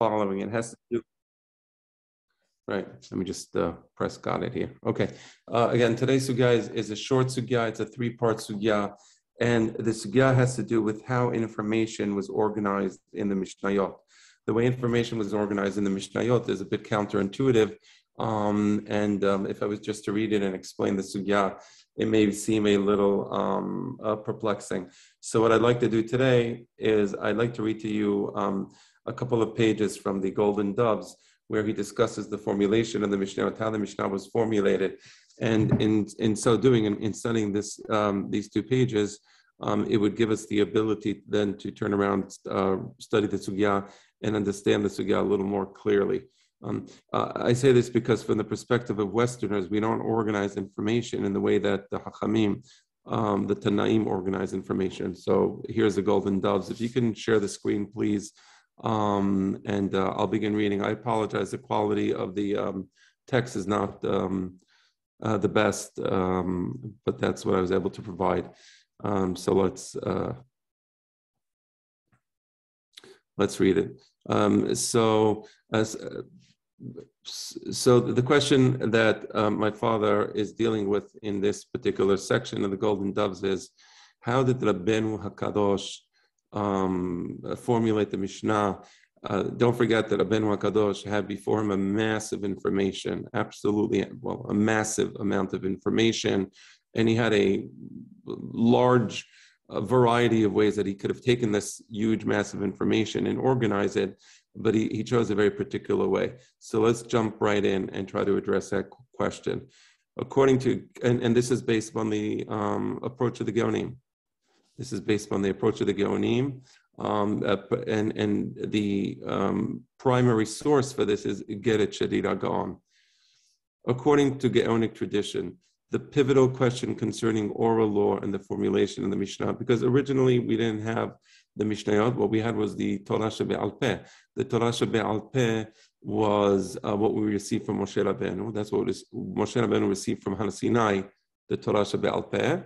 following. It has to do. Right. Let me just uh, press got it here. Okay. Uh, again, today's sugya is, is, a short sugya. It's a three-part sugya, and the sugya has to do with how information was organized in the Mishnayot. The way information was organized in the Mishnayot is a bit counterintuitive. Um, and um, if I was just to read it and explain the sugya, it may seem a little um, uh, perplexing. So what I'd like to do today is I'd like to read to you um, a couple of pages from the Golden Doves, where he discusses the formulation of the Mishnah, how the Mishnah was formulated. And in, in so doing, in, in studying this, um, these two pages, um, it would give us the ability then to turn around, uh, study the sugya, and understand the sugya a little more clearly. Um, uh, I say this because, from the perspective of Westerners, we don't organize information in the way that the Hachamim, um, the Tanaim, organize information. So here's the golden doves. If you can share the screen, please, um, and uh, I'll begin reading. I apologize. The quality of the um, text is not um, uh, the best, um, but that's what I was able to provide. so let's uh, let's read it. so as so the question that um, my father is dealing with in this particular section of the Golden Doves is, how did Rabbeinu Hakadosh um, formulate the Mishnah? Uh, don't forget that Aben Hakadosh had before him a massive information, absolutely, well, a massive amount of information, and he had a large a variety of ways that he could have taken this huge, massive information and organized it but he, he chose a very particular way. So let's jump right in and try to address that question. According to, and, and this is based on the um, approach of the Geonim. This is based on the approach of the Geonim. Um, uh, and, and the um, primary source for this is Geret Gaon. According to Geonic tradition, the pivotal question concerning oral law and the formulation of the Mishnah, because originally we didn't have the Mishnayot, what we had was the Torah Shebe'al Peh. The Torah Shebe'al Peh was uh, what we received from Moshe Rabbeinu. That's what was, Moshe Rabbeinu received from Har Sinai, the Torah Shebe'al Peh.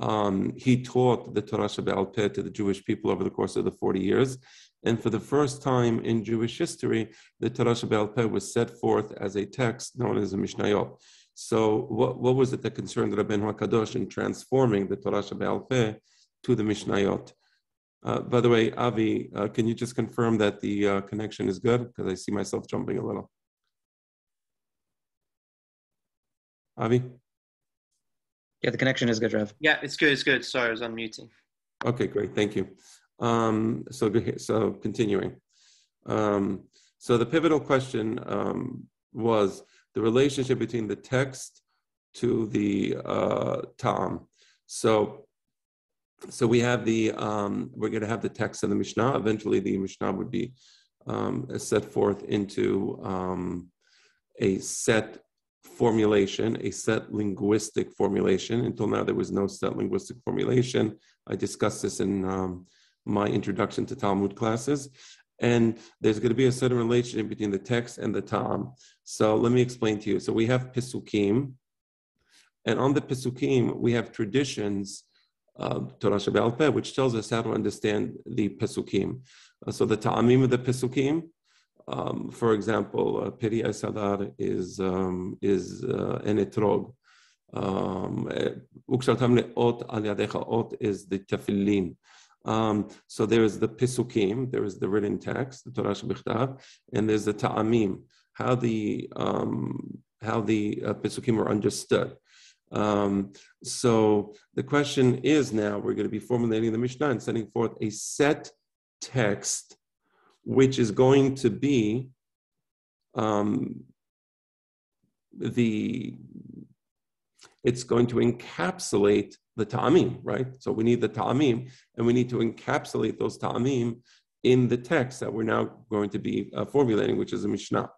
Um, he taught the Torah Shebe'al Peh to the Jewish people over the course of the 40 years. And for the first time in Jewish history, the Torah Shebe'al Peh was set forth as a text known as a Mishnayot. So what, what was it that concerned Rabbeinu HaKadosh in transforming the Torah Shebe'al Peh to the Mishnayot? Uh, by the way, Avi, uh, can you just confirm that the uh, connection is good? Because I see myself jumping a little. Avi? Yeah, the connection is good, Rev. Yeah, it's good. It's good. Sorry, I was unmuting. Okay, great. Thank you. Um, so, so continuing. Um, so the pivotal question um, was the relationship between the text to the uh, Ta'am. So so we have the um, we're going to have the text of the Mishnah. Eventually, the Mishnah would be um, set forth into um, a set formulation, a set linguistic formulation. Until now, there was no set linguistic formulation. I discussed this in um, my introduction to Talmud classes. And there's going to be a certain relationship between the text and the Ta'am. So let me explain to you. So we have Pisukim, and on the Pisukim, we have traditions Torah Peh, which tells us how to understand the Pesukim. Uh, so the Ta'amim of the Pesukim, um, for example, uh, Peri Hadar is, um, is uh, an etrog. Um, eh, ot al yadecha, ot is the tefillin. Um, so there is the Pesukim, there is the written text, the Torah Shebichtav, and there's the Ta'amim, how the, um, how the uh, Pesukim are understood. Um, so the question is now we're going to be formulating the Mishnah and setting forth a set text, which is going to be um, the it's going to encapsulate the ta'amim, right? So we need the ta'amim, and we need to encapsulate those ta'amim in the text that we're now going to be uh, formulating, which is a Mishnah.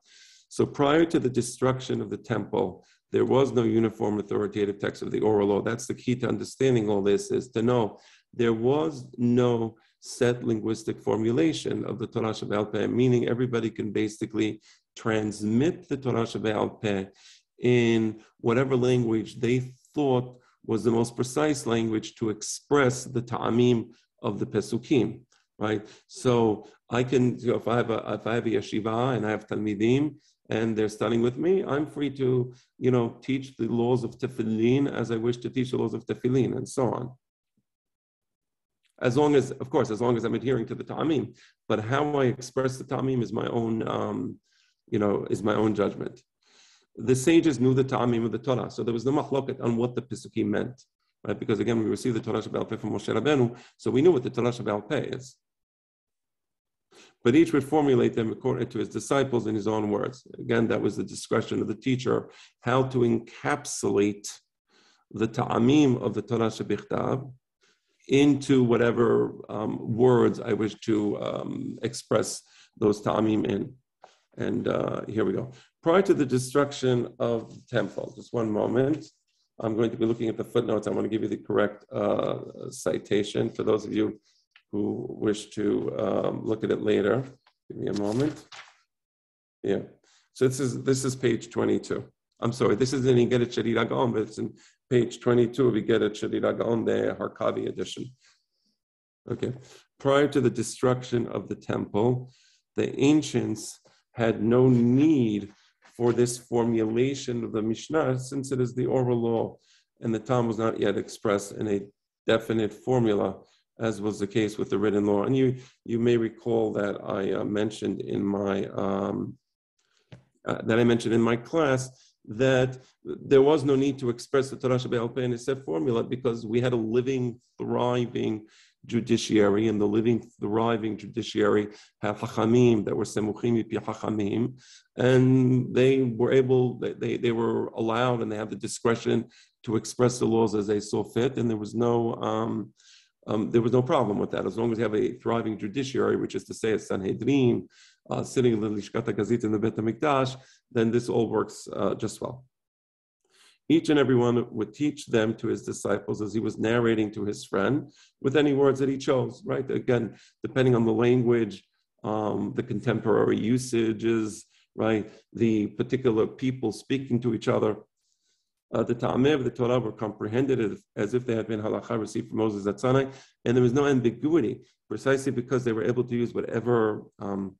So prior to the destruction of the temple, there was no uniform authoritative text of the oral law. That's the key to understanding all this is to know there was no set linguistic formulation of the Torah Shebe'al Peh, meaning everybody can basically transmit the Torah Shebe'al Peh in whatever language they thought was the most precise language to express the ta'amim of the Pesukim, right? So I can, you know, if I have a if I have a yeshiva and I have talmidim and they're studying with me, I'm free to, you know, teach the laws of tefillin as I wish to teach the laws of tefillin and so on. As long as, of course, as long as I'm adhering to the ta'amim. But how I express the ta'amim is my own, um, you know, is my own judgment. The sages knew the ta'amim of the Torah, so there was no machloket on what the pisukim meant, right? Because again, we received the Torah Shebe'al Peh from Moshe Rabbeinu, so we knew what the Torah Shebe'al Peh is but each would formulate them according to his disciples in his own words. Again, that was the discretion of the teacher, how to encapsulate the ta'amim of the Torah Shebichtav into whatever um, words I wish to um, express those ta'amim in. And uh, here we go. Prior to the destruction of the temple, just one moment. I'm going to be looking at the footnotes. I want to give you the correct uh, citation for those of you who wish to um, look at it later. Give me a moment. Yeah. So this is this is page 22. I'm sorry, this is in Igeret Sherira Gaon, but it's in page 22 of Igeret Sherira Gaon, the Harkavy edition. Okay. Prior to the destruction of the temple, the ancients had no need for this formulation of the Mishnah since it is the oral law and the Talmud was not yet expressed in a definite formula as was the case with the written law. And you, you may recall that I uh, mentioned in my um, uh, that I mentioned in my class that there was no need to express the Torah Shabbat in a set formula because we had a living, thriving judiciary, and the living, thriving judiciary had hachamim that were semuchim hachamim, and they were able, they, they were allowed, and they had the discretion to express the laws as they saw fit, and there was no um, um, there was no problem with that. As long as you have a thriving judiciary, which is to say a Sanhedrin uh, sitting in the Lishkat Gazit in the Bet HaMikdash, then this all works uh, just well. Each and every one would teach them to his disciples as he was narrating to his friend with any words that he chose, right? Again, depending on the language, um, the contemporary usages, right? The particular people speaking to each other uh, the of the Torah were comprehended as, if they had been halacha received from Moses at Sinai, and there was no ambiguity, precisely because they were able to use whatever um,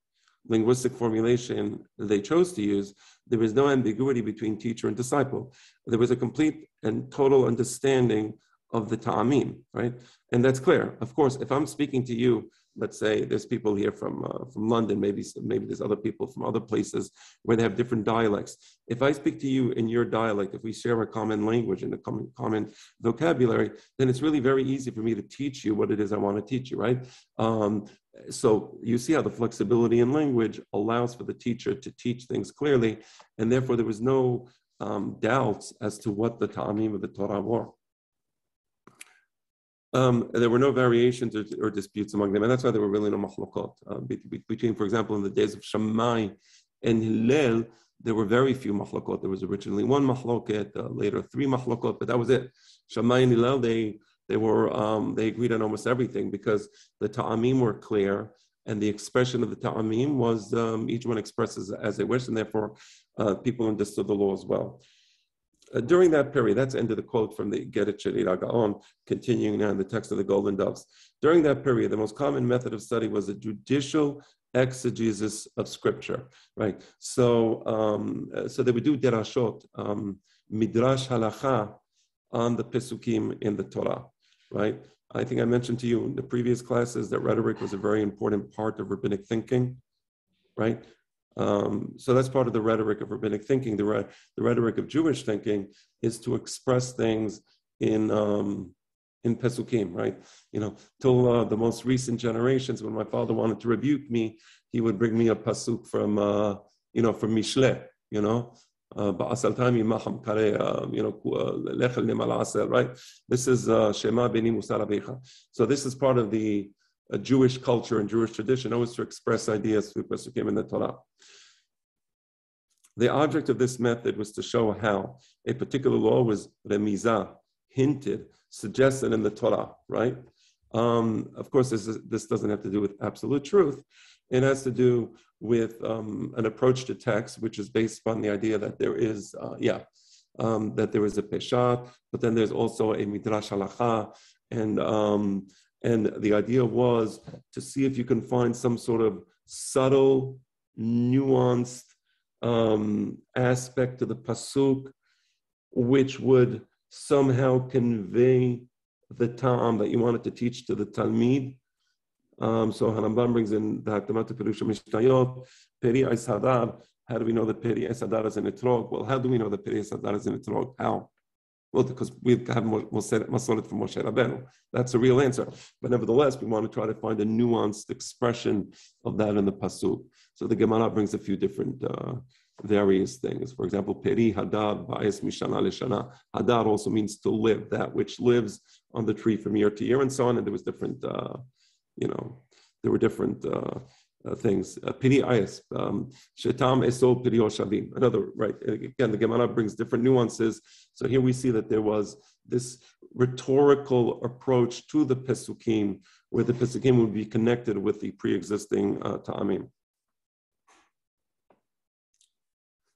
linguistic formulation they chose to use. There was no ambiguity between teacher and disciple. There was a complete and total understanding of the ta'amim, right? And that's clear. Of course, if I'm speaking to you let's say there's people here from uh, from London, maybe maybe there's other people from other places where they have different dialects. If I speak to you in your dialect, if we share a common language and a common common vocabulary, then it's really very easy for me to teach you what it is I want to teach you, right? Um, so you see how the flexibility in language allows for the teacher to teach things clearly, and therefore there was no um, doubts as to what the ta'amim of the Torah were. Um, there were no variations or, or, disputes among them, and that's why there were really no machlokot. Uh, between, for example, in the days of Shammai and Hillel, there were very few machlokot. There was originally one machloket, uh, later three machlokot, but that was it. Shammai and Hillel, they they were um, they agreed on almost everything because the ta'amim were clear, and the expression of the ta'amim was um, each one expresses as they wish, and therefore uh, people understood the law as well. Uh, during that period, that's end of the quote from the Igeret Sherira Gaon, continuing now in the text of the Golden Doves. During that period, the most common method of study was a judicial exegesis of scripture, right? So, um, uh, so they would do derashot, um, midrash halacha on the pesukim in the Torah, right? I think I mentioned to you in the previous classes that rhetoric was a very important part of rabbinic thinking, right? Um, so that's part of the rhetoric of rabbinic thinking. The, re- the rhetoric of Jewish thinking is to express things in um, in pesukim, right? You know, till uh, the most recent generations, when my father wanted to rebuke me, he would bring me a pasuk from uh, you know from Mishle, you know. Uh, maham kare, uh, you know, uh, right? This is Shema beni musar So this is part of the a Jewish culture and Jewish tradition, always to express ideas through Pesukim in the Torah. The object of this method was to show how a particular law was remizah, hinted, suggested in the Torah, right? Um, of course, this, is, this, doesn't have to do with absolute truth. It has to do with um, an approach to text, which is based upon the idea that there is, uh, yeah, um, that there is a peshat, but then there's also a midrash halacha, and um, And the idea was to see if you can find some sort of subtle, nuanced um, aspect to the pasuk, which would somehow convey the ta'am that you wanted to teach to the talmid. Um, so Harambam brings in the Hakdamat Perusha Mishnayot, Peri Hadar. How do we know that Peri Hadar is an etrog? Well, how do we know that Peri Hadar is an etrog? How? Well, because we have Masoret from Moshe Rabbeinu. That's a real answer. But nevertheless, we want to try to find a nuanced expression of that in the Pasuk. So the Gemara brings a few different uh, various things. For example, Peri Hadar Ba'is Mishana Lishana. Hadar also means to live, that which lives on the tree from year to year and so on. And there was different, uh, you know, there were different uh, uh, things. Uh, piri ayis, um, shetam esol piri shavim. Another, right? Again, the Gemara brings different nuances. So here we see that there was this rhetorical approach to the Pesukim, where the Pesukim would be connected with the pre-existing uh, Ta'amim.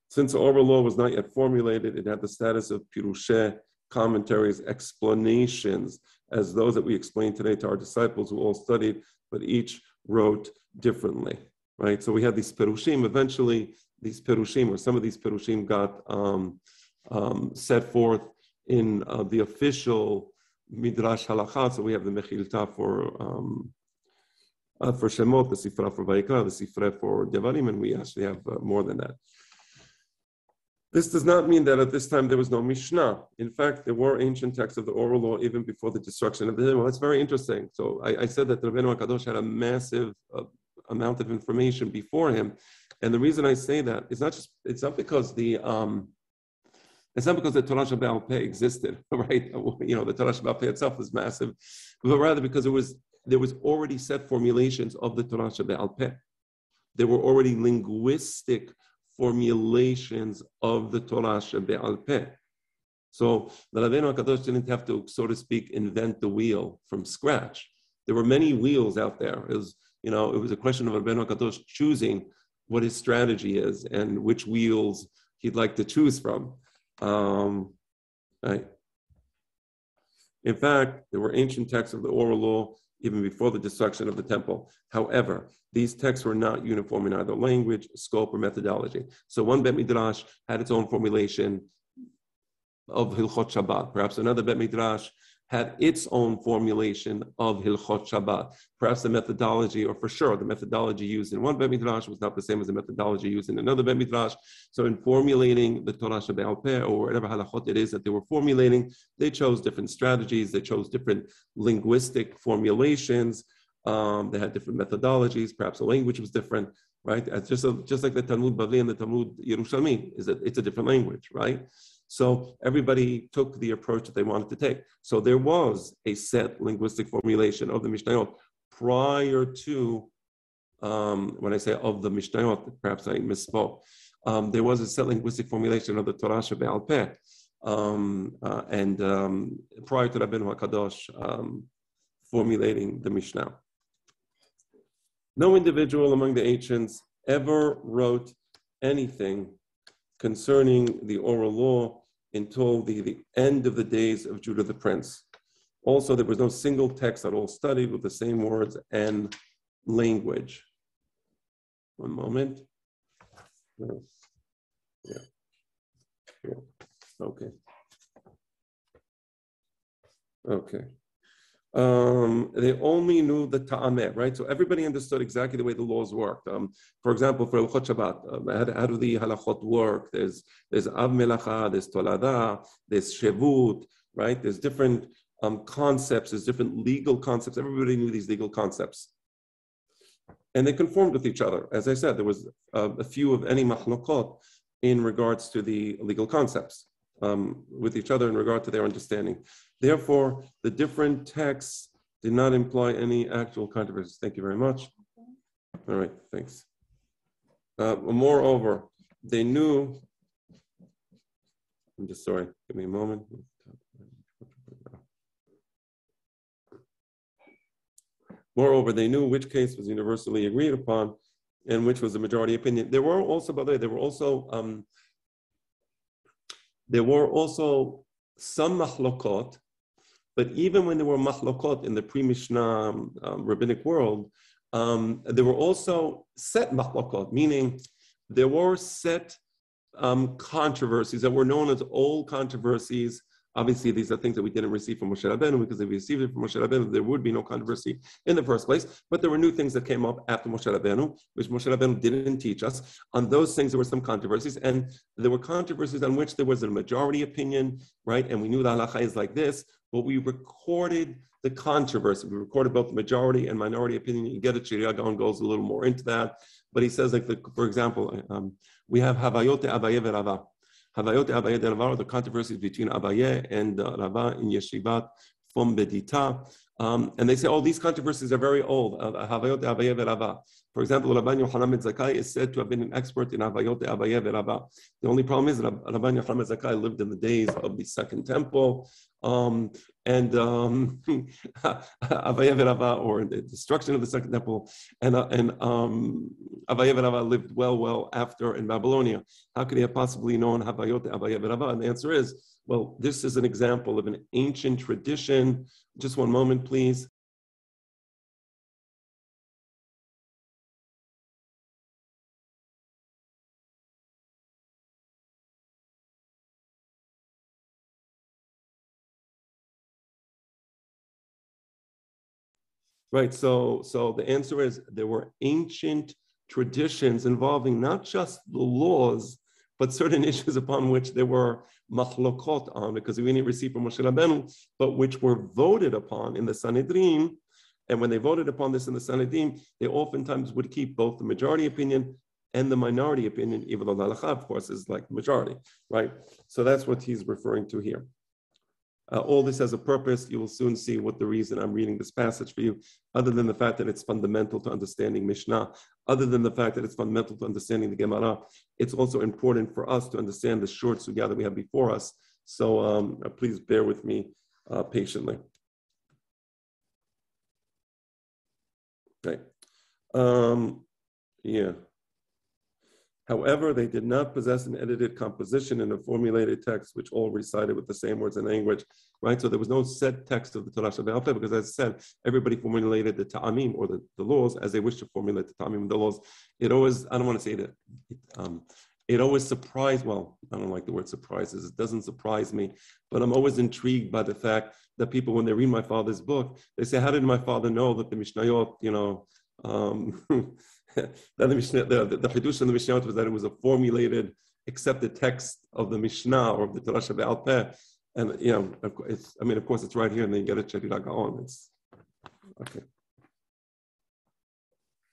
Since the oral law was not yet formulated, it had the status of pirusheh, commentaries, explanations, as those that we explained today to our disciples who all studied, but each wrote differently, right? So we had these perushim. Eventually, these perushim, or some of these perushim, got um, um, set forth in uh, the official midrash halacha. So we have the mechilta for um, uh, for Shemot, the Sifra for Vayikra, the Sifra for Devarim, and we actually have uh, more than that. This does not mean that at this time there was no Mishnah. In fact, there were ancient texts of the oral law even before the destruction of the Well, that's very interesting. So I, I said that Rabbeinu HaKadosh had a massive uh, amount of information before him. And the reason I say that is not just, it's not because the, um, it's not because the Torah Shebe'al Peh existed, right? You know, the Torah Shebe'al Peh itself was massive, but rather because it was, there was already set formulations of the Torah Shebe'al Peh. There were already linguistic formulations of the Torah Shebe'al Peh. So the Rabbeinu HaKadosh didn't have to, so to speak, invent the wheel from scratch. There were many wheels out there. It was, you know, it was a question of Rabbeinu HaKadosh choosing what his strategy is and which wheels he'd like to choose from. Um, right. In fact, there were ancient texts of the oral law even before the destruction of the temple. However, these texts were not uniform in either language, scope, or methodology. So one Bet Midrash had its own formulation of Hilchot Shabbat. Perhaps another Bet Midrash had its own formulation of Hilchot Shabbat. Perhaps the methodology, or for sure, the methodology used in one Bet Midrash was not the same as the methodology used in another Bet Midrash. So, in formulating the Torah Shebe'al Peh, or whatever halachot it is that they were formulating, they chose different strategies, they chose different linguistic formulations, um, they had different methodologies, perhaps the language was different, right? It's just, a, just like the Talmud Bavli and the Talmud Yerushalmi, is that it's a different language, right? So everybody took the approach that they wanted to take. So there was a set linguistic formulation of the Mishnayot prior to, um, when I say of the Mishnayot, perhaps I misspoke. Um, there was a set linguistic formulation of the Torah Shebe'al Peh. Um, uh, and um, prior to Rabbeinu HaKadosh um, formulating the Mishnah. No individual among the ancients ever wrote anything concerning the oral law until the, the end of the days of Judah the prince. Also, there was no single text at all studied with the same words and language. One moment. Yeah. yeah. Okay. Okay um, they only knew the ta'ameh, right? So everybody understood exactly the way the laws worked. Um, for example, for Shabbat, um, how, how, do the halachot work? There's there's av melacha, there's tolada, there's shevut, right? There's different um, concepts, there's different legal concepts. Everybody knew these legal concepts. And they conformed with each other. As I said, there was uh, a few of any machlokot in regards to the legal concepts um, with each other in regard to their understanding. Therefore, the different texts did not imply any actual controversies. Thank you very much. All right, thanks. Uh, moreover, they knew, I'm just sorry, give me a moment. Moreover, they knew which case was universally agreed upon and which was the majority opinion. There were also, by the way, there were also um, there were also some machlokot But even when there were machlokot in the pre-Mishnah um, rabbinic world, um, there were also set machlokot, meaning there were set um, controversies that were known as old controversies Obviously, these are things that we didn't receive from Moshe Rabbeinu because if we received it from Moshe Rabbeinu, there would be no controversy in the first place. But there were new things that came up after Moshe Rabbeinu, which Moshe Rabbeinu didn't teach us. On those things, there were some controversies, and there were controversies on which there was a majority opinion, right? And we knew the halacha is like this, but we recorded the controversy. We recorded both the majority and minority opinion. You get it, Sherira Gaon goes a little more into that. But he says, like, the, for example, um, we have Havayote Abaye Rava. Havayot Abaye de Rava, the controversies between Abaye and uh, Rava in Yeshivat Pumbedita. Um, and they say, oh, these controversies are very old. Uh, Havayot Abaye Rava. For example, Rabban Yochanan Zakai is said to have been an expert in Havayot Abaye Rava. The only problem is that Rabban Yochanan Zakai lived in the days of the Second Temple. Um, and um, or the destruction of the Second Temple, and uh, and um, lived well, well after in Babylonia. How could he have possibly known Havayot Avayev And the answer is, well, this is an example of an ancient tradition. Just one moment, please. Right. So, so the answer is there were ancient traditions involving not just the laws, but certain issues upon which there were machlokot on, because we didn't receive from Moshe Rabbeinu, but which were voted upon in the Sanhedrin. And when they voted upon this in the Sanhedrin, they oftentimes would keep both the majority opinion and the minority opinion, even though the halacha, of course, is like majority, right? So that's what he's referring to here. Uh, all this has a purpose. You will soon see what the reason I'm reading this passage for you, other than the fact that it's fundamental to understanding Mishnah, other than the fact that it's fundamental to understanding the Gemara. It's also important for us to understand the short sugya that we have before us. So um, uh, please bear with me uh, patiently. Okay. Um, yeah. However, they did not possess an edited composition in a formulated text, which all recited with the same words and language, right? So there was no set text of the Torah Shabbat because as I said, everybody formulated the ta'amim or the, the laws as they wish to formulate the ta'amim and the laws. It always, I don't want to say that, it, um, it always surprised, well, I don't like the word surprises, it doesn't surprise me, but I'm always intrigued by the fact that people, when they read my father's book, they say, how did my father know that the Mishnayot, you know, um, the Mishnah, the, the, the Hidush in the Mishnah was that it was a formulated, accepted text of the Mishnah or of the Torah Shebe'al Peh. And, you know, I mean, of course, it's right here, and then you get it, Sherira Gaon. It's, okay.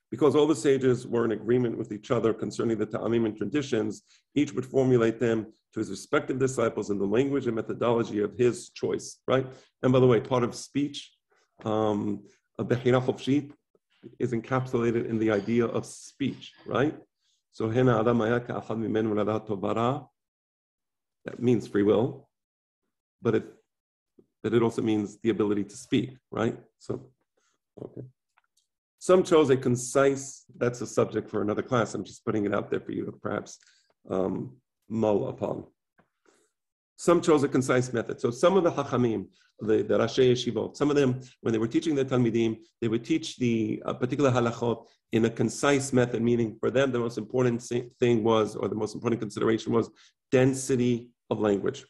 Because all the sages were in agreement with each other concerning the ta'amim and traditions, each would formulate them to his respective disciples in the language and methodology of his choice, right? And by the way, part of speech, um, a Bechira Chofshit, is encapsulated in the idea of speech, right? So that means free will, but it but it also means the ability to speak, right? So okay. Some chose a concise, that's a subject for another class. I'm just putting it out there for you to perhaps um, mull upon. Some chose a concise method. So some of the hachamim, the, the Rashi Yeshivot, some of them, when they were teaching the Talmidim, they would teach the uh, particular halachot in a concise method, meaning for them the most important thing was, or the most important consideration was density of language.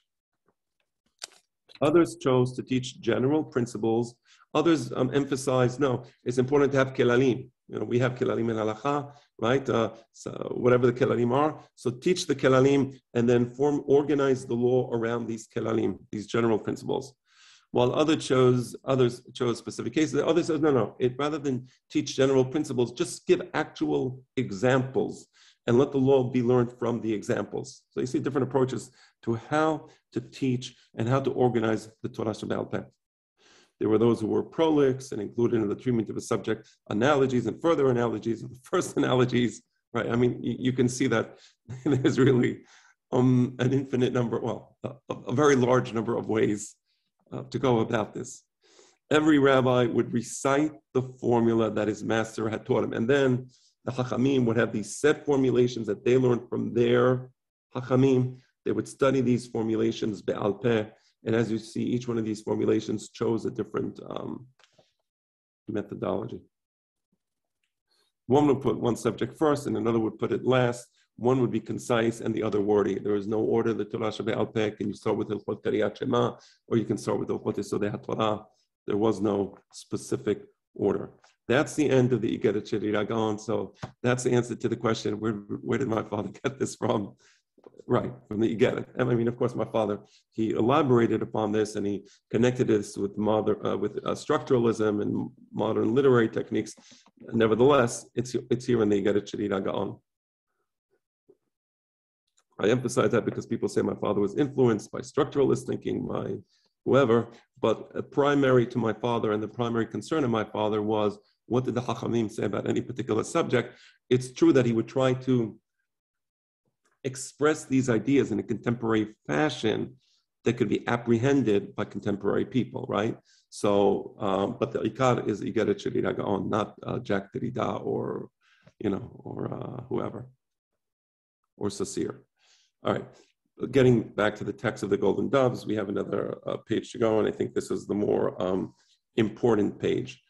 Others chose to teach general principles. Others um, emphasized, no, it's important to have kelalim. You know, we have kelalim in halacha, right? Uh, so whatever the kelalim are. So teach the kelalim and then form, organize the law around these kelalim, these general principles. While others chose others chose specific cases, others said no, no. It rather than teach general principles, just give actual examples and let the law be learned from the examples. So you see different approaches to how to teach and how to organize the Torah Peh. There were those who were prolix and included in the treatment of a subject analogies and further analogies and the first analogies, right? I mean, you, you can see that there's really um, an infinite number, well, a, a very large number of ways uh, to go about this. Every rabbi would recite the formula that his master had taught him. And then the Hachamim would have these set formulations that they learned from their Hachamim. They would study these formulations be'al peh And as you see, each one of these formulations chose a different um, methodology. One would put one subject first, and another would put it last. One would be concise, and the other wordy. There is no order. The Torah Shebe'al Peh, and you start with Hilchot Kariyat Shema, or you can start with Hilchot Yesodei Torah. There was no specific order. That's the end of the Igeret Sherira Gaon. So that's the answer to the question: Where where did my father get this from? Right, from the Igeret. I mean, of course, my father he elaborated upon this and he connected this with modern uh, with uh, structuralism and modern literary techniques. Nevertheless, it's it's here in the Igeret Sherira Gaon. I emphasize that because people say my father was influenced by structuralist thinking, by whoever, but primary to my father and the primary concern of my father was what did the Hachamim say about any particular subject? It's true that he would try to express these ideas in a contemporary fashion that could be apprehended by contemporary people, right? So, um, but the ikar is Igeret Sherira Gaon, not uh, Jacques Derrida or, you know, or uh, whoever, or Saussure. All right, getting back to the text of the Golden Doves, we have another uh, page to go, and I think this is the more um, important page.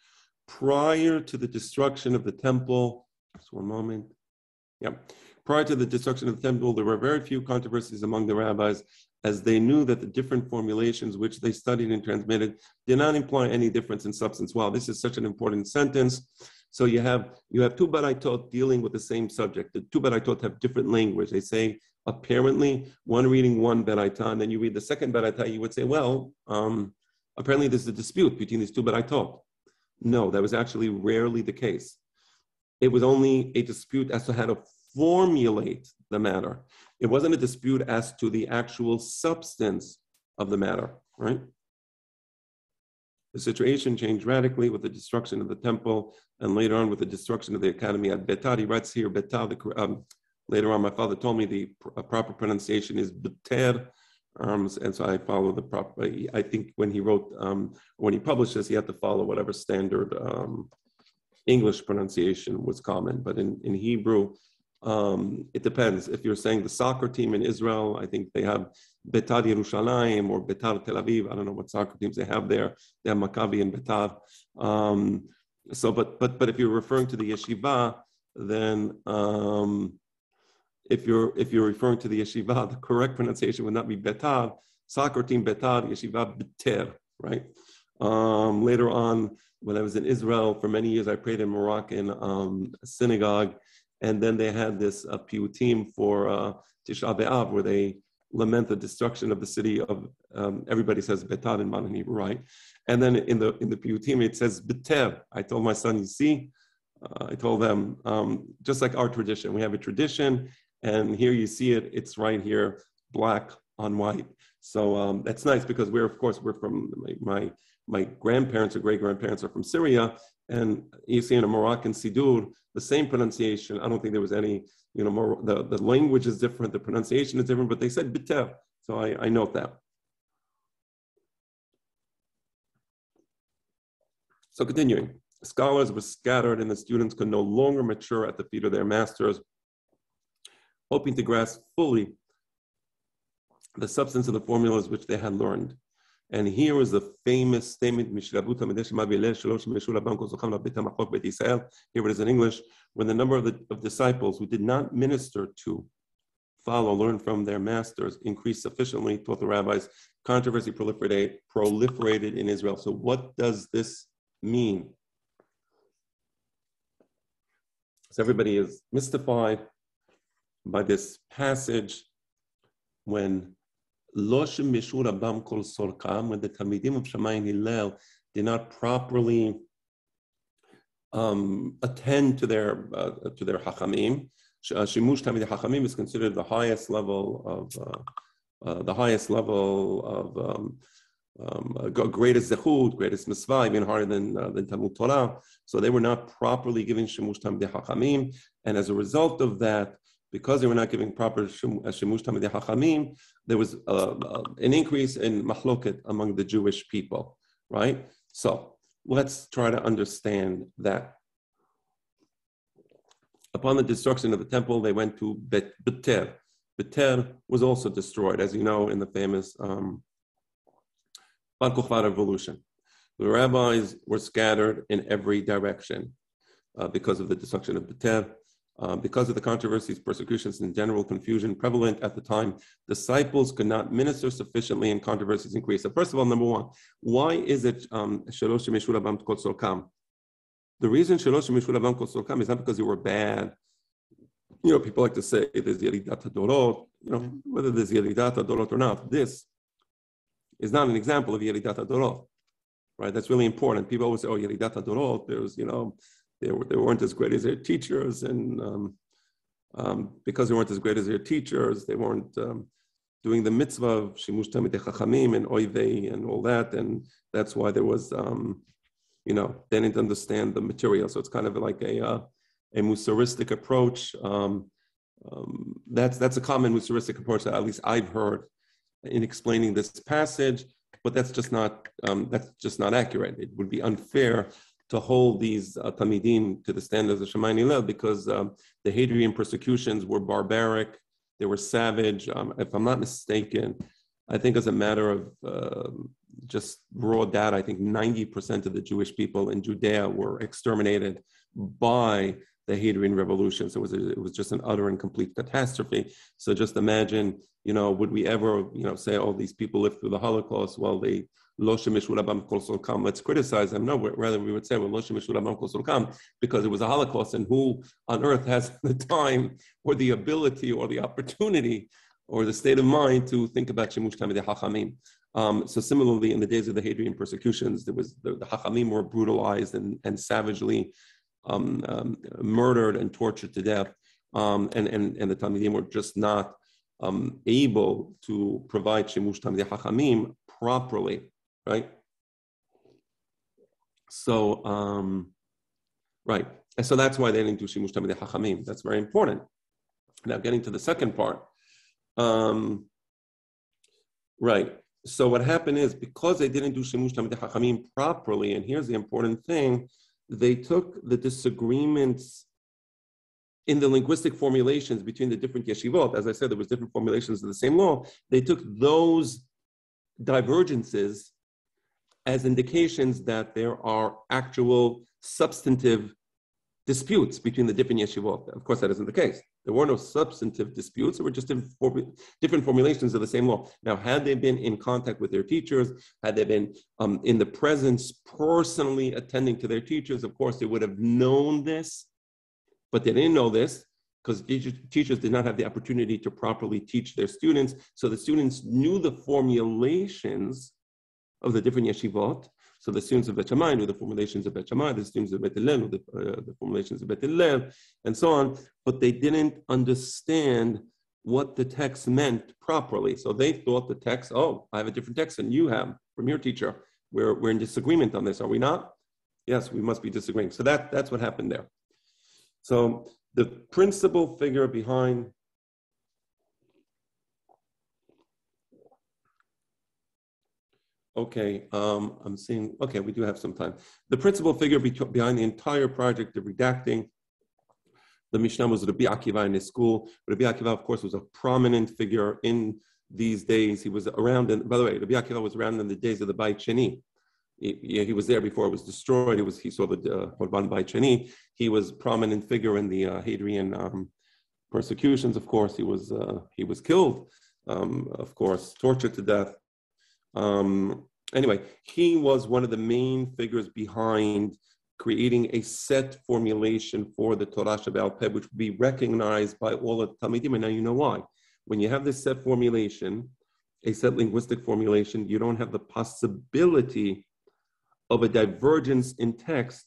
Prior to the destruction of the temple, just one moment. Yeah. Prior to the destruction of the temple, there were very few controversies among the rabbis, as they knew that the different formulations which they studied and transmitted did not imply any difference in substance. Wow, this is such an important sentence. So you have you have two baraitot dealing with the same subject. The two baraitot have different language. They say apparently one reading one beraita, and then you read the second beraita, you would say, well, um, apparently there's a dispute between these two baraitot. No, that was actually rarely the case. It was only a dispute as to how to formulate the matter. It wasn't a dispute as to the actual substance of the matter, right? The situation changed radically with the destruction of the temple and later on with the destruction of the academy at Betar. He writes here, Betar, the, um, later on, my father told me the pr- proper pronunciation is Beter, um, and so I follow the proper. I think when he wrote, um, when he published this, he had to follow whatever standard um, English pronunciation was common. But in, in Hebrew, um, it depends. If you're saying the soccer team in Israel, I think they have Betar Yerushalayim or Betar Tel Aviv. I don't know what soccer teams they have there. They have Maccabi and Betar. Um, so, but but but if you're referring to the yeshiva, then um, if you're if you're referring to the yeshiva, the correct pronunciation would not be Betar. Soccer team Betar, yeshiva Beter, right? Um, later on, when I was in Israel for many years, I prayed in Moroccan um, synagogue and then they had this uh, piyutim for uh, Tisha B'Av, where they lament the destruction of the city of, um, everybody says Betar in modern Hebrew, right? And then in the in the piyutim, it says Beter. I told my son, you see, uh, I told them, um, just like our tradition, we have a tradition, and here you see it, it's right here, black on white. So um, that's nice because we're, of course, we're from my, my, grandparents or great grandparents are from Syria, and you see in a Moroccan Siddur, the same pronunciation. I don't think there was any, you know, more, the, the language is different, the pronunciation is different, but they said biter. So I, I note that. So continuing, scholars were scattered and the students could no longer mature at the feet of their masters, hoping to grasp fully the substance of the formulas which they had learned. And here is the famous statement, Here it is in English, when the number of, the, of disciples who did not minister to, follow, learn from their masters increased sufficiently, taught the rabbis, controversy proliferated, proliferated in Israel. So what does this mean? So everybody is mystified by this passage when lo shemishu rabam kol sorkam, when the Talmidim of Shemayin Hillel did not properly um, attend to their uh, to their hachamim. Uh, shimush talmidei hachamim is considered the highest level of uh, uh, the highest level of um, um, uh, greatest zechut, greatest mitzvah, even harder than uh, than Talmud Torah. So they were not properly giving shimush talmidei hachamim, and as a result of that, because they were not giving proper Shemush Talmidei Hachamim, there was uh, uh, an increase in mahloket among the Jewish people, right? So let's try to understand that. Upon the destruction of the temple, they went to Bet- Beter. Beter was also destroyed, as you know, in the famous um, Bar Kokhba revolution. The rabbis were scattered in every direction uh, because of the destruction of Beter. Uh, because of the controversies, persecutions, and general confusion prevalent at the time, disciples could not minister sufficiently and controversies increased. So first of all, number one, why is it um, The reason is not because you were bad. You know, people like to say there's Yeridat Dorot, you know, whether there's Yeridat Dorot or not. This is not an example of Yeridat Dorot, right? That's really important. People always say, oh, Yeridat Dorot, there's, you know, they, were, they weren't as great as their teachers, and um, um, because they weren't as great as their teachers, they weren't um, doing the mitzvah of shimush tamidei chachamim and oivei and all that, and that's why there was, um, you know, they didn't understand the material. So it's kind of like a uh, a musaristic approach. Um, that's that's a common musaristic approach that at least I've heard in explaining this passage, but that's just not um, that's just not accurate. It would be unfair to hold these uh, Tamidim to the standards of Shammai Hillel because um, the Hadrian persecutions were barbaric, they were savage. Um, if I'm not mistaken, I think as a matter of uh, just raw data, I think 90% of the Jewish people in Judea were exterminated by the Hadrian Revolution. So it was, a, it was just an utter and complete catastrophe. So just imagine, you know, would we ever, you know, say, oh, these people lived through the Holocaust? Well, they Let's criticize them. No, rather we would say, well, because it was a Holocaust, and who on earth has the time or the ability or the opportunity or the state of mind to think about Shemush Talmidei Hachamim? Um, so similarly, in the days of the Hadrian persecutions, there was the, the Hachamim were brutalized and, and savagely um, um, murdered and tortured to death, um, and, and, and the Talmidim were just not um, able to provide Shemush Talmidei Hachamim properly right? So, um, right. And so that's why they didn't do Shimush Talmidei Hachamim. That's very important. Now, getting to the second part. Um, right. So what happened is because they didn't do Shimush Talmidei Hachamim properly, and here's the important thing, they took the disagreements in the linguistic formulations between the different yeshivot, as I said, there was different formulations of the same law. They took those divergences as indications that there are actual substantive disputes between the different yeshivot. Of course, that isn't the case. There were no substantive disputes. There were just different, formulations of the same law. Now, had they been in contact with their teachers, had they been um, in the presence, personally attending to their teachers, of course, they would have known this, but they didn't know this because teachers did not have the opportunity to properly teach their students. So the students knew the formulations of the different yeshivot. So the students of Bet Shammai knew the formulations of Bet Shammai, the students of Bet Hillel knew the, uh, the formulations of Bet Hillel, and so on, but they didn't understand what the text meant properly. So they thought the text, oh, I have a different text than you have from your teacher. We're, we're in disagreement on this, are we not? Yes, we must be disagreeing. So that, that's what happened there. So the principal figure behind Okay, um, I'm seeing, okay, we do have some time. The principal figure be behind the entire project of redacting the Mishnah was Rabbi Akiva in his school. Rabbi Akiva, of course, was a prominent figure in these days. He was around, and by the way, Rabbi Akiva was around in the days of the Beit Sheni. He, he was there before it was destroyed. He was he saw the Horban uh, Beit Sheni. He was a prominent figure in the uh, Hadrian um, persecutions. Of course, he was uh, he was killed. Um, of course, tortured to death. Um, anyway, he was one of the main figures behind creating a set formulation for the Torah Shebe'al Peh, which would be recognized by all the Talmidim. And now you know why. When you have this set formulation, a set linguistic formulation, you don't have the possibility of a divergence in text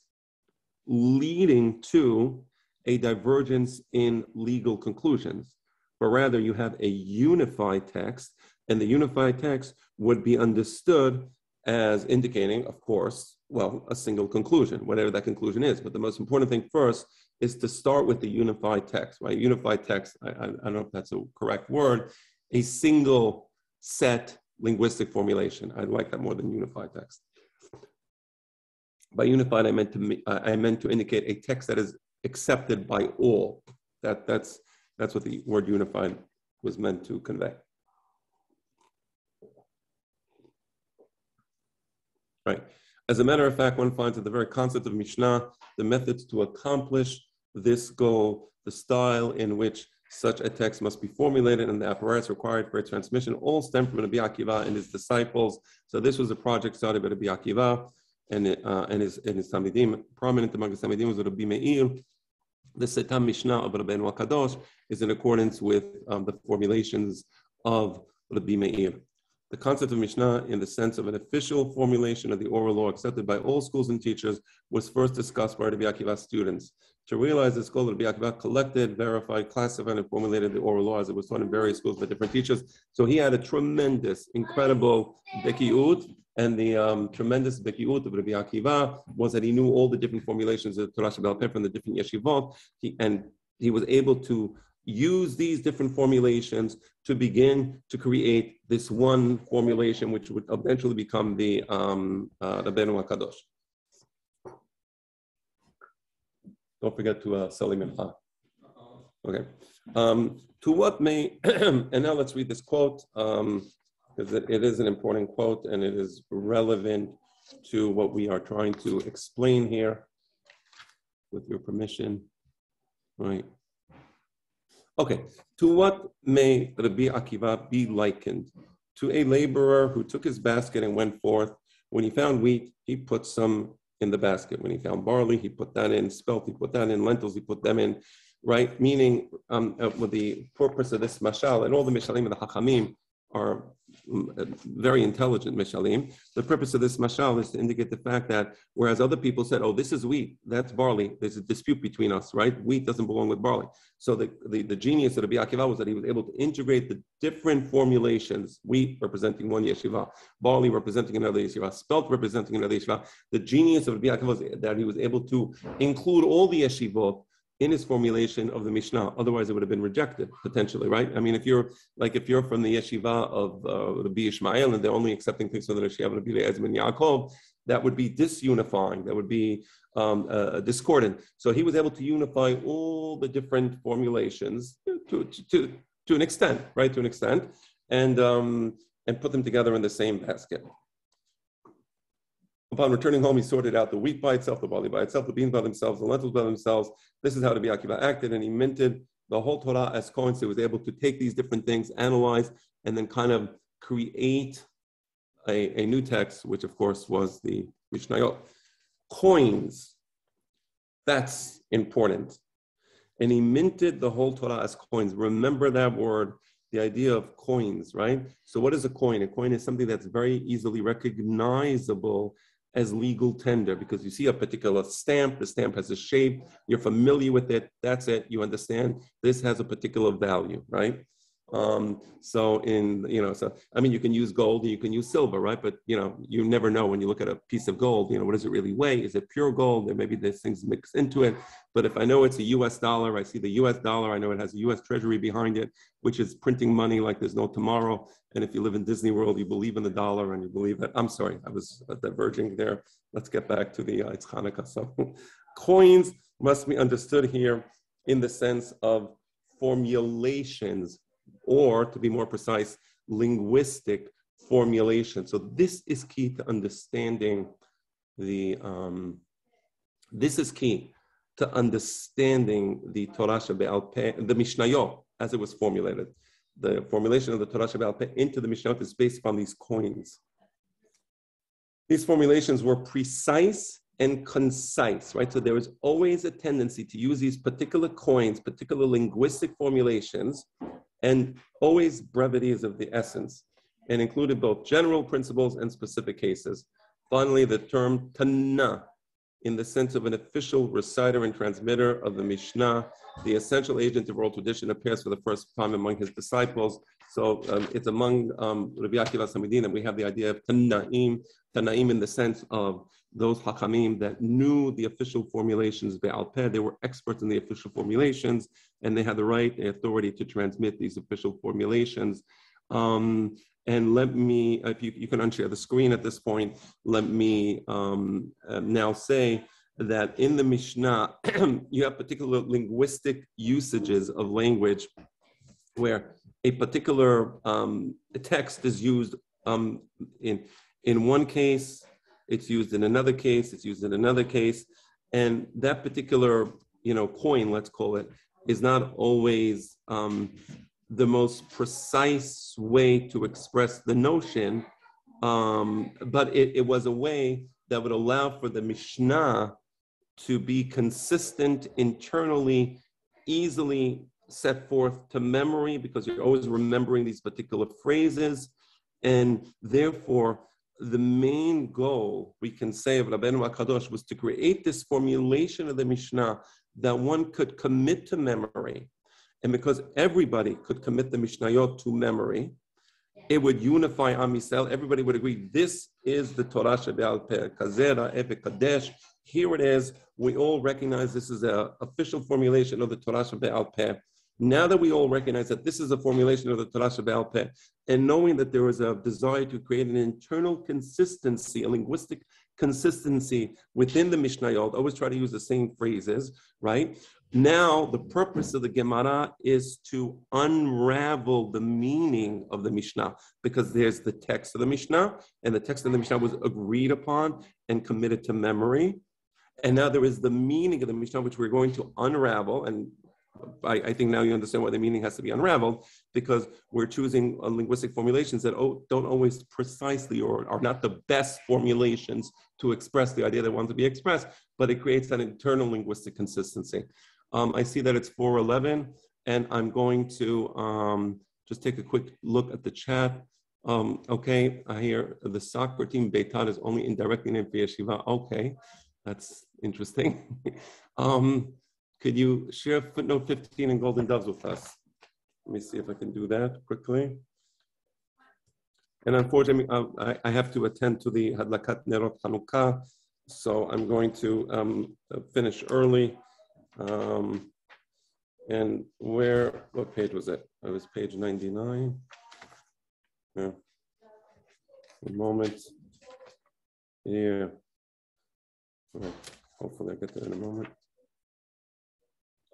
leading to a divergence in legal conclusions, but rather you have a unified text and the unified text would be understood as indicating, of course, well, a single conclusion, whatever that conclusion is. But the most important thing first is to start with the unified text, right? Unified text, I, I, I don't know if that's a correct word, a single set linguistic formulation. I like that more than unified text. By unified, I meant to I meant to indicate a text that is accepted by all. That that's that's what the word unified was meant to convey. Right? As a matter of fact, one finds that the very concept of Mishnah, the methods to accomplish this goal, the style in which such a text must be formulated and the apparatus required for its transmission all stem from Rabbi Akiva and his disciples. So this was a project started by Rabbi Akiva and, uh, and his, and his Talmidim. Prominent among the Talmidim was Rabbi Meir. The Setam Mishnah of Rabbeinu HaKadosh is in accordance with um, the formulations of Rabbi Meir. The concept of Mishnah, in the sense of an official formulation of the oral law accepted by all schools and teachers, was first discussed by Rabbi Akiva's students. To realize this goal, Rabbi Akiva collected, verified, classified, and formulated the oral law as it was taught in various schools by different teachers. So he had a tremendous, incredible bekiut, and the um, tremendous bekiut of Rabbi Akiva was that he knew all the different formulations of Torah Shabbat from the different yeshivot, he, and he was able to use these different formulations to begin to create this one formulation, which would eventually become the um, uh, Rabbeinu HaKadosh. Don't forget to uh, Sali Mincha. Okay. Um, to what may, and now let's read this quote, because um, it, it is an important quote and it is relevant to what we are trying to explain here, with your permission. Right. Okay, to what may Rabbi Akiva be likened? To a laborer who took his basket and went forth. When he found wheat, he put some in the basket. When he found barley, he put that in. Spelt, he put that in. Lentils, he put them in. Right? Meaning, um, uh, with the purpose of this mashal and all the mishalim and the hachamim are Uh, very intelligent mishalim. The purpose of this mashal is to indicate the fact that whereas other people said, "Oh, this is wheat, that's barley," there's a dispute between us, right? Wheat doesn't belong with barley. So the, the, the genius of Rabbi Akiva was that he was able to integrate the different formulations: wheat representing one yeshiva, barley representing another yeshiva, spelt representing another yeshiva. The genius of Rabbi Akiva was that he was able to include all the yeshivot in his formulation of the Mishnah. Otherwise, it would have been rejected potentially, right? I mean, if you're like if you're from the yeshiva of uh, Rabbi Ishmael and they're only accepting things from the yeshiva of Rabbi Ezmin Yaakov, that would be disunifying. That would be um, uh, discordant. So he was able to unify all the different formulations to, to, to an extent, right? To an extent, and um, and put them together in the same basket. Upon returning home, he sorted out the wheat by itself, the barley by itself, the beans by themselves, the lentils by themselves. This is how Rabbi Akiva acted, and he minted the whole Torah as coins. So he was able to take these different things, analyze, and then kind of create a, a new text, which of course was the Mishnayot. Coins, that's important. And he minted the whole Torah as coins. Remember that word, the idea of coins, right? So, what is a coin? A coin is something that's very easily recognizable as legal tender because you see a particular stamp, the stamp has a shape, you're familiar with it, that's it, you understand this has a particular value, right? Um, so in you know, so I mean, you can use gold and you can use silver, right? But you know, you never know when you look at a piece of gold. You know, what does it really weigh? Is it pure gold? There maybe there's things mixed into it. But if I know it's a U.S. dollar, I see the U.S. dollar. I know it has a U.S. Treasury behind it, which is printing money like there's no tomorrow. And if you live in Disney World, you believe in the dollar and you believe that. I'm sorry, I was diverging there. Let's get back to the uh, it's Hanukkah. So, coins must be understood here in the sense of formulations or to be more precise, linguistic formulation. So this is key to understanding the, um, this is key to understanding the Torah Shebe'al Peh, the Mishnayot as it was formulated. The formulation of the Torah Shebe'al Peh into the Mishnayot is based upon these coins. These formulations were precise and concise, right? So there is always a tendency to use these particular coins, particular linguistic formulations and always brevity is of the essence, and included both general principles and specific cases. Finally, the term Tana, in the sense of an official reciter and transmitter of the Mishnah, the essential agent of oral tradition, appears for the first time among his disciples. So um, it's among um, Rabbi Akiva Samidin that we have the idea of Tanaim, Tanaim in the sense of those Hakamim that knew the official formulations Be'al Peh. They were experts in the official formulations, and they had the right and authority to transmit these official formulations. Um, and let me, if you, you, can unshare the screen at this point, let me um, uh, now say that in the Mishnah, you have particular linguistic usages of language where a particular um, text is used um, in, in one case it's used in another case, it's used in another case. And that particular, you know, coin, let's call it, is not always um, the most precise way to express the notion, um, but it, it was a way that would allow for the Mishnah to be consistent internally, easily set forth to memory because you're always remembering these particular phrases. And therefore, the main goal we can say of Rabbeinu HaKadosh was to create this formulation of the Mishnah that one could commit to memory. And because everybody could commit the Mishnayot to memory, it would unify Am Yisrael. Everybody would agree this is the Torah Shebe'al Peh, Kazera, Epe Kadesh. Here it is. We all recognize this is an official formulation of the Torah Shebe'al Peh. Now that we all recognize that this is a formulation of the Torah Shebe'al Peh, and knowing that there is a desire to create an internal consistency, a linguistic consistency within the Mishnayot, always try to use the same phrases, right? Now, the purpose of the Gemara is to unravel the meaning of the Mishnah because there's the text of the Mishnah, and the text of the Mishnah was agreed upon and committed to memory. And now there is the meaning of the Mishnah, which we're going to unravel. And I, I, think now you understand why the meaning has to be unraveled because we're choosing linguistic formulations that don't always precisely or are not the best formulations to express the idea that wants to be expressed, but it creates that internal linguistic consistency. Um, I see that it's 411, and I'm going to um, just take a quick look at the chat. Um, okay, I hear the soccer team Beitar is only indirectly named for Yeshiva. Okay, that's interesting. um, could you share footnote 15 in Golden Doves with us? Let me see if I can do that quickly. And unfortunately, uh, I, I, have to attend to the Hadlakat Nerot Hanukkah, so I'm going to um, finish early. Um, and where, what page was it? It was page 99. Yeah. A moment. Yeah. Right. Hopefully I get there in a moment.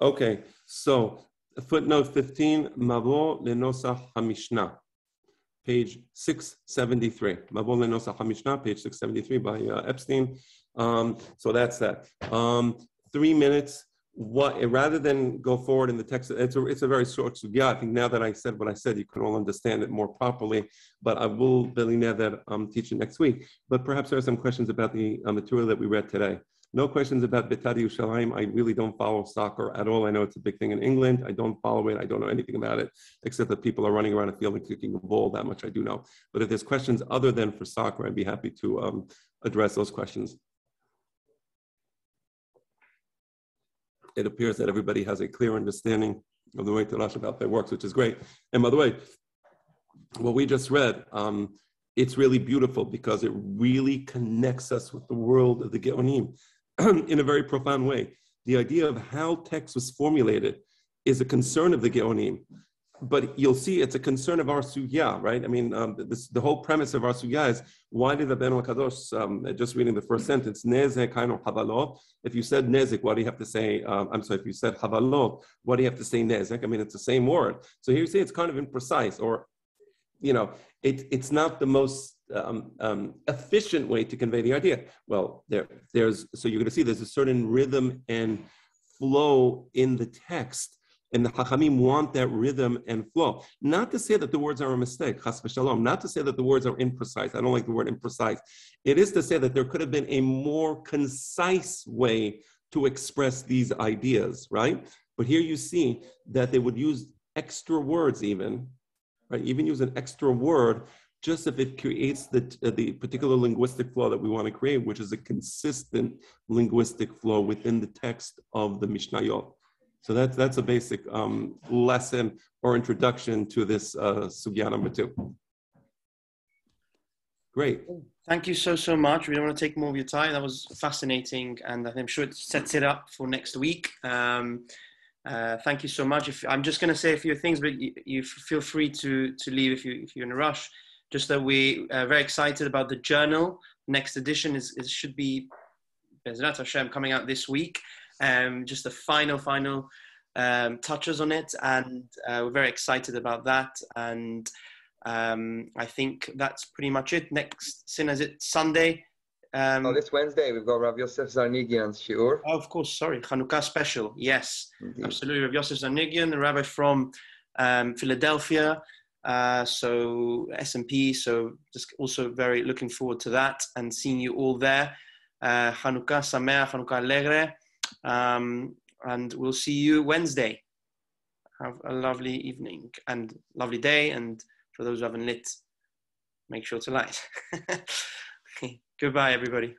Okay, so footnote 15, Mavo Lenosach HaMishnah, page 673. Mavo Lenosach HaMishnah, page 673 by uh, Epstein. Um, so that's that. Um, three minutes what rather than go forward in the text, it's a, it's a very short sugya. I think now that I said what I said, you can all understand it more properly. But I will believe that I'm teaching next week. But perhaps there are some questions about the uh, material that we read today. No questions about Beitar Yerushalayim. I really don't follow soccer at all. I know it's a big thing in England. I don't follow it. I don't know anything about it, except that people are running around a field and kicking a ball. That much I do know. But if there's questions other than for soccer, I'd be happy to um, address those questions. it appears that everybody has a clear understanding of the way Torah Shabbat works, which is great. And by the way, what we just read, um, it's really beautiful because it really connects us with the world of the Geonim in a very profound way. The idea of how text was formulated is a concern of the Geonim but you'll see it's a concern of our sugya, right? I mean, um, this, the whole premise of our sugya is why did the Ben Kadosh, um, just reading the first sentence, nezek havalot. If you said nezek, what do you have to say? Um, I'm sorry, if you said havalot, what do you have to say nezek? I mean, it's the same word. So here you see it's kind of imprecise, or you know, it, it's not the most um, um, efficient way to convey the idea. Well, there, there's so you're going to see there's a certain rhythm and flow in the text and the Chachamim want that rhythm and flow. Not to say that the words are a mistake, chas v'shalom. Not to say that the words are imprecise. I don't like the word imprecise. It is to say that there could have been a more concise way to express these ideas, right? But here you see that they would use extra words even, right? Even use an extra word just if it creates the, the particular linguistic flow that we want to create, which is a consistent linguistic flow within the text of the Mishnayot. So that's that's a basic um, lesson or introduction to this uh, sugya number two. Great. Thank you so so much. We don't want to take more of your time. That was fascinating, and I'm sure it sets it up for next week. Um, uh, thank you so much. If, I'm just going to say a few things, but you, you, feel free to to leave if you if you're in a rush. Just that we are very excited about the journal. Next edition is, is should be Bezrat Hashem coming out this week um, just the final, final um, touches on it. And uh, we're very excited about that. And um, I think that's pretty much it. Next sin is it Sunday. Um, Oh, this Wednesday we've got Rav Yosef Zarnigian's shiur. oh, of course, sorry, Hanukkah special. Yes, Indeed. absolutely. Rav Yosef Zarnigian, the rabbi from um, Philadelphia. Uh, so SMP. So just also very looking forward to that and seeing you all there. Uh, Hanukkah Sameach, Hanukkah Alegre. Um, and we'll see you Wednesday. Have a lovely evening and lovely day. And for those who haven't lit, make sure to light. okay. Goodbye, everybody.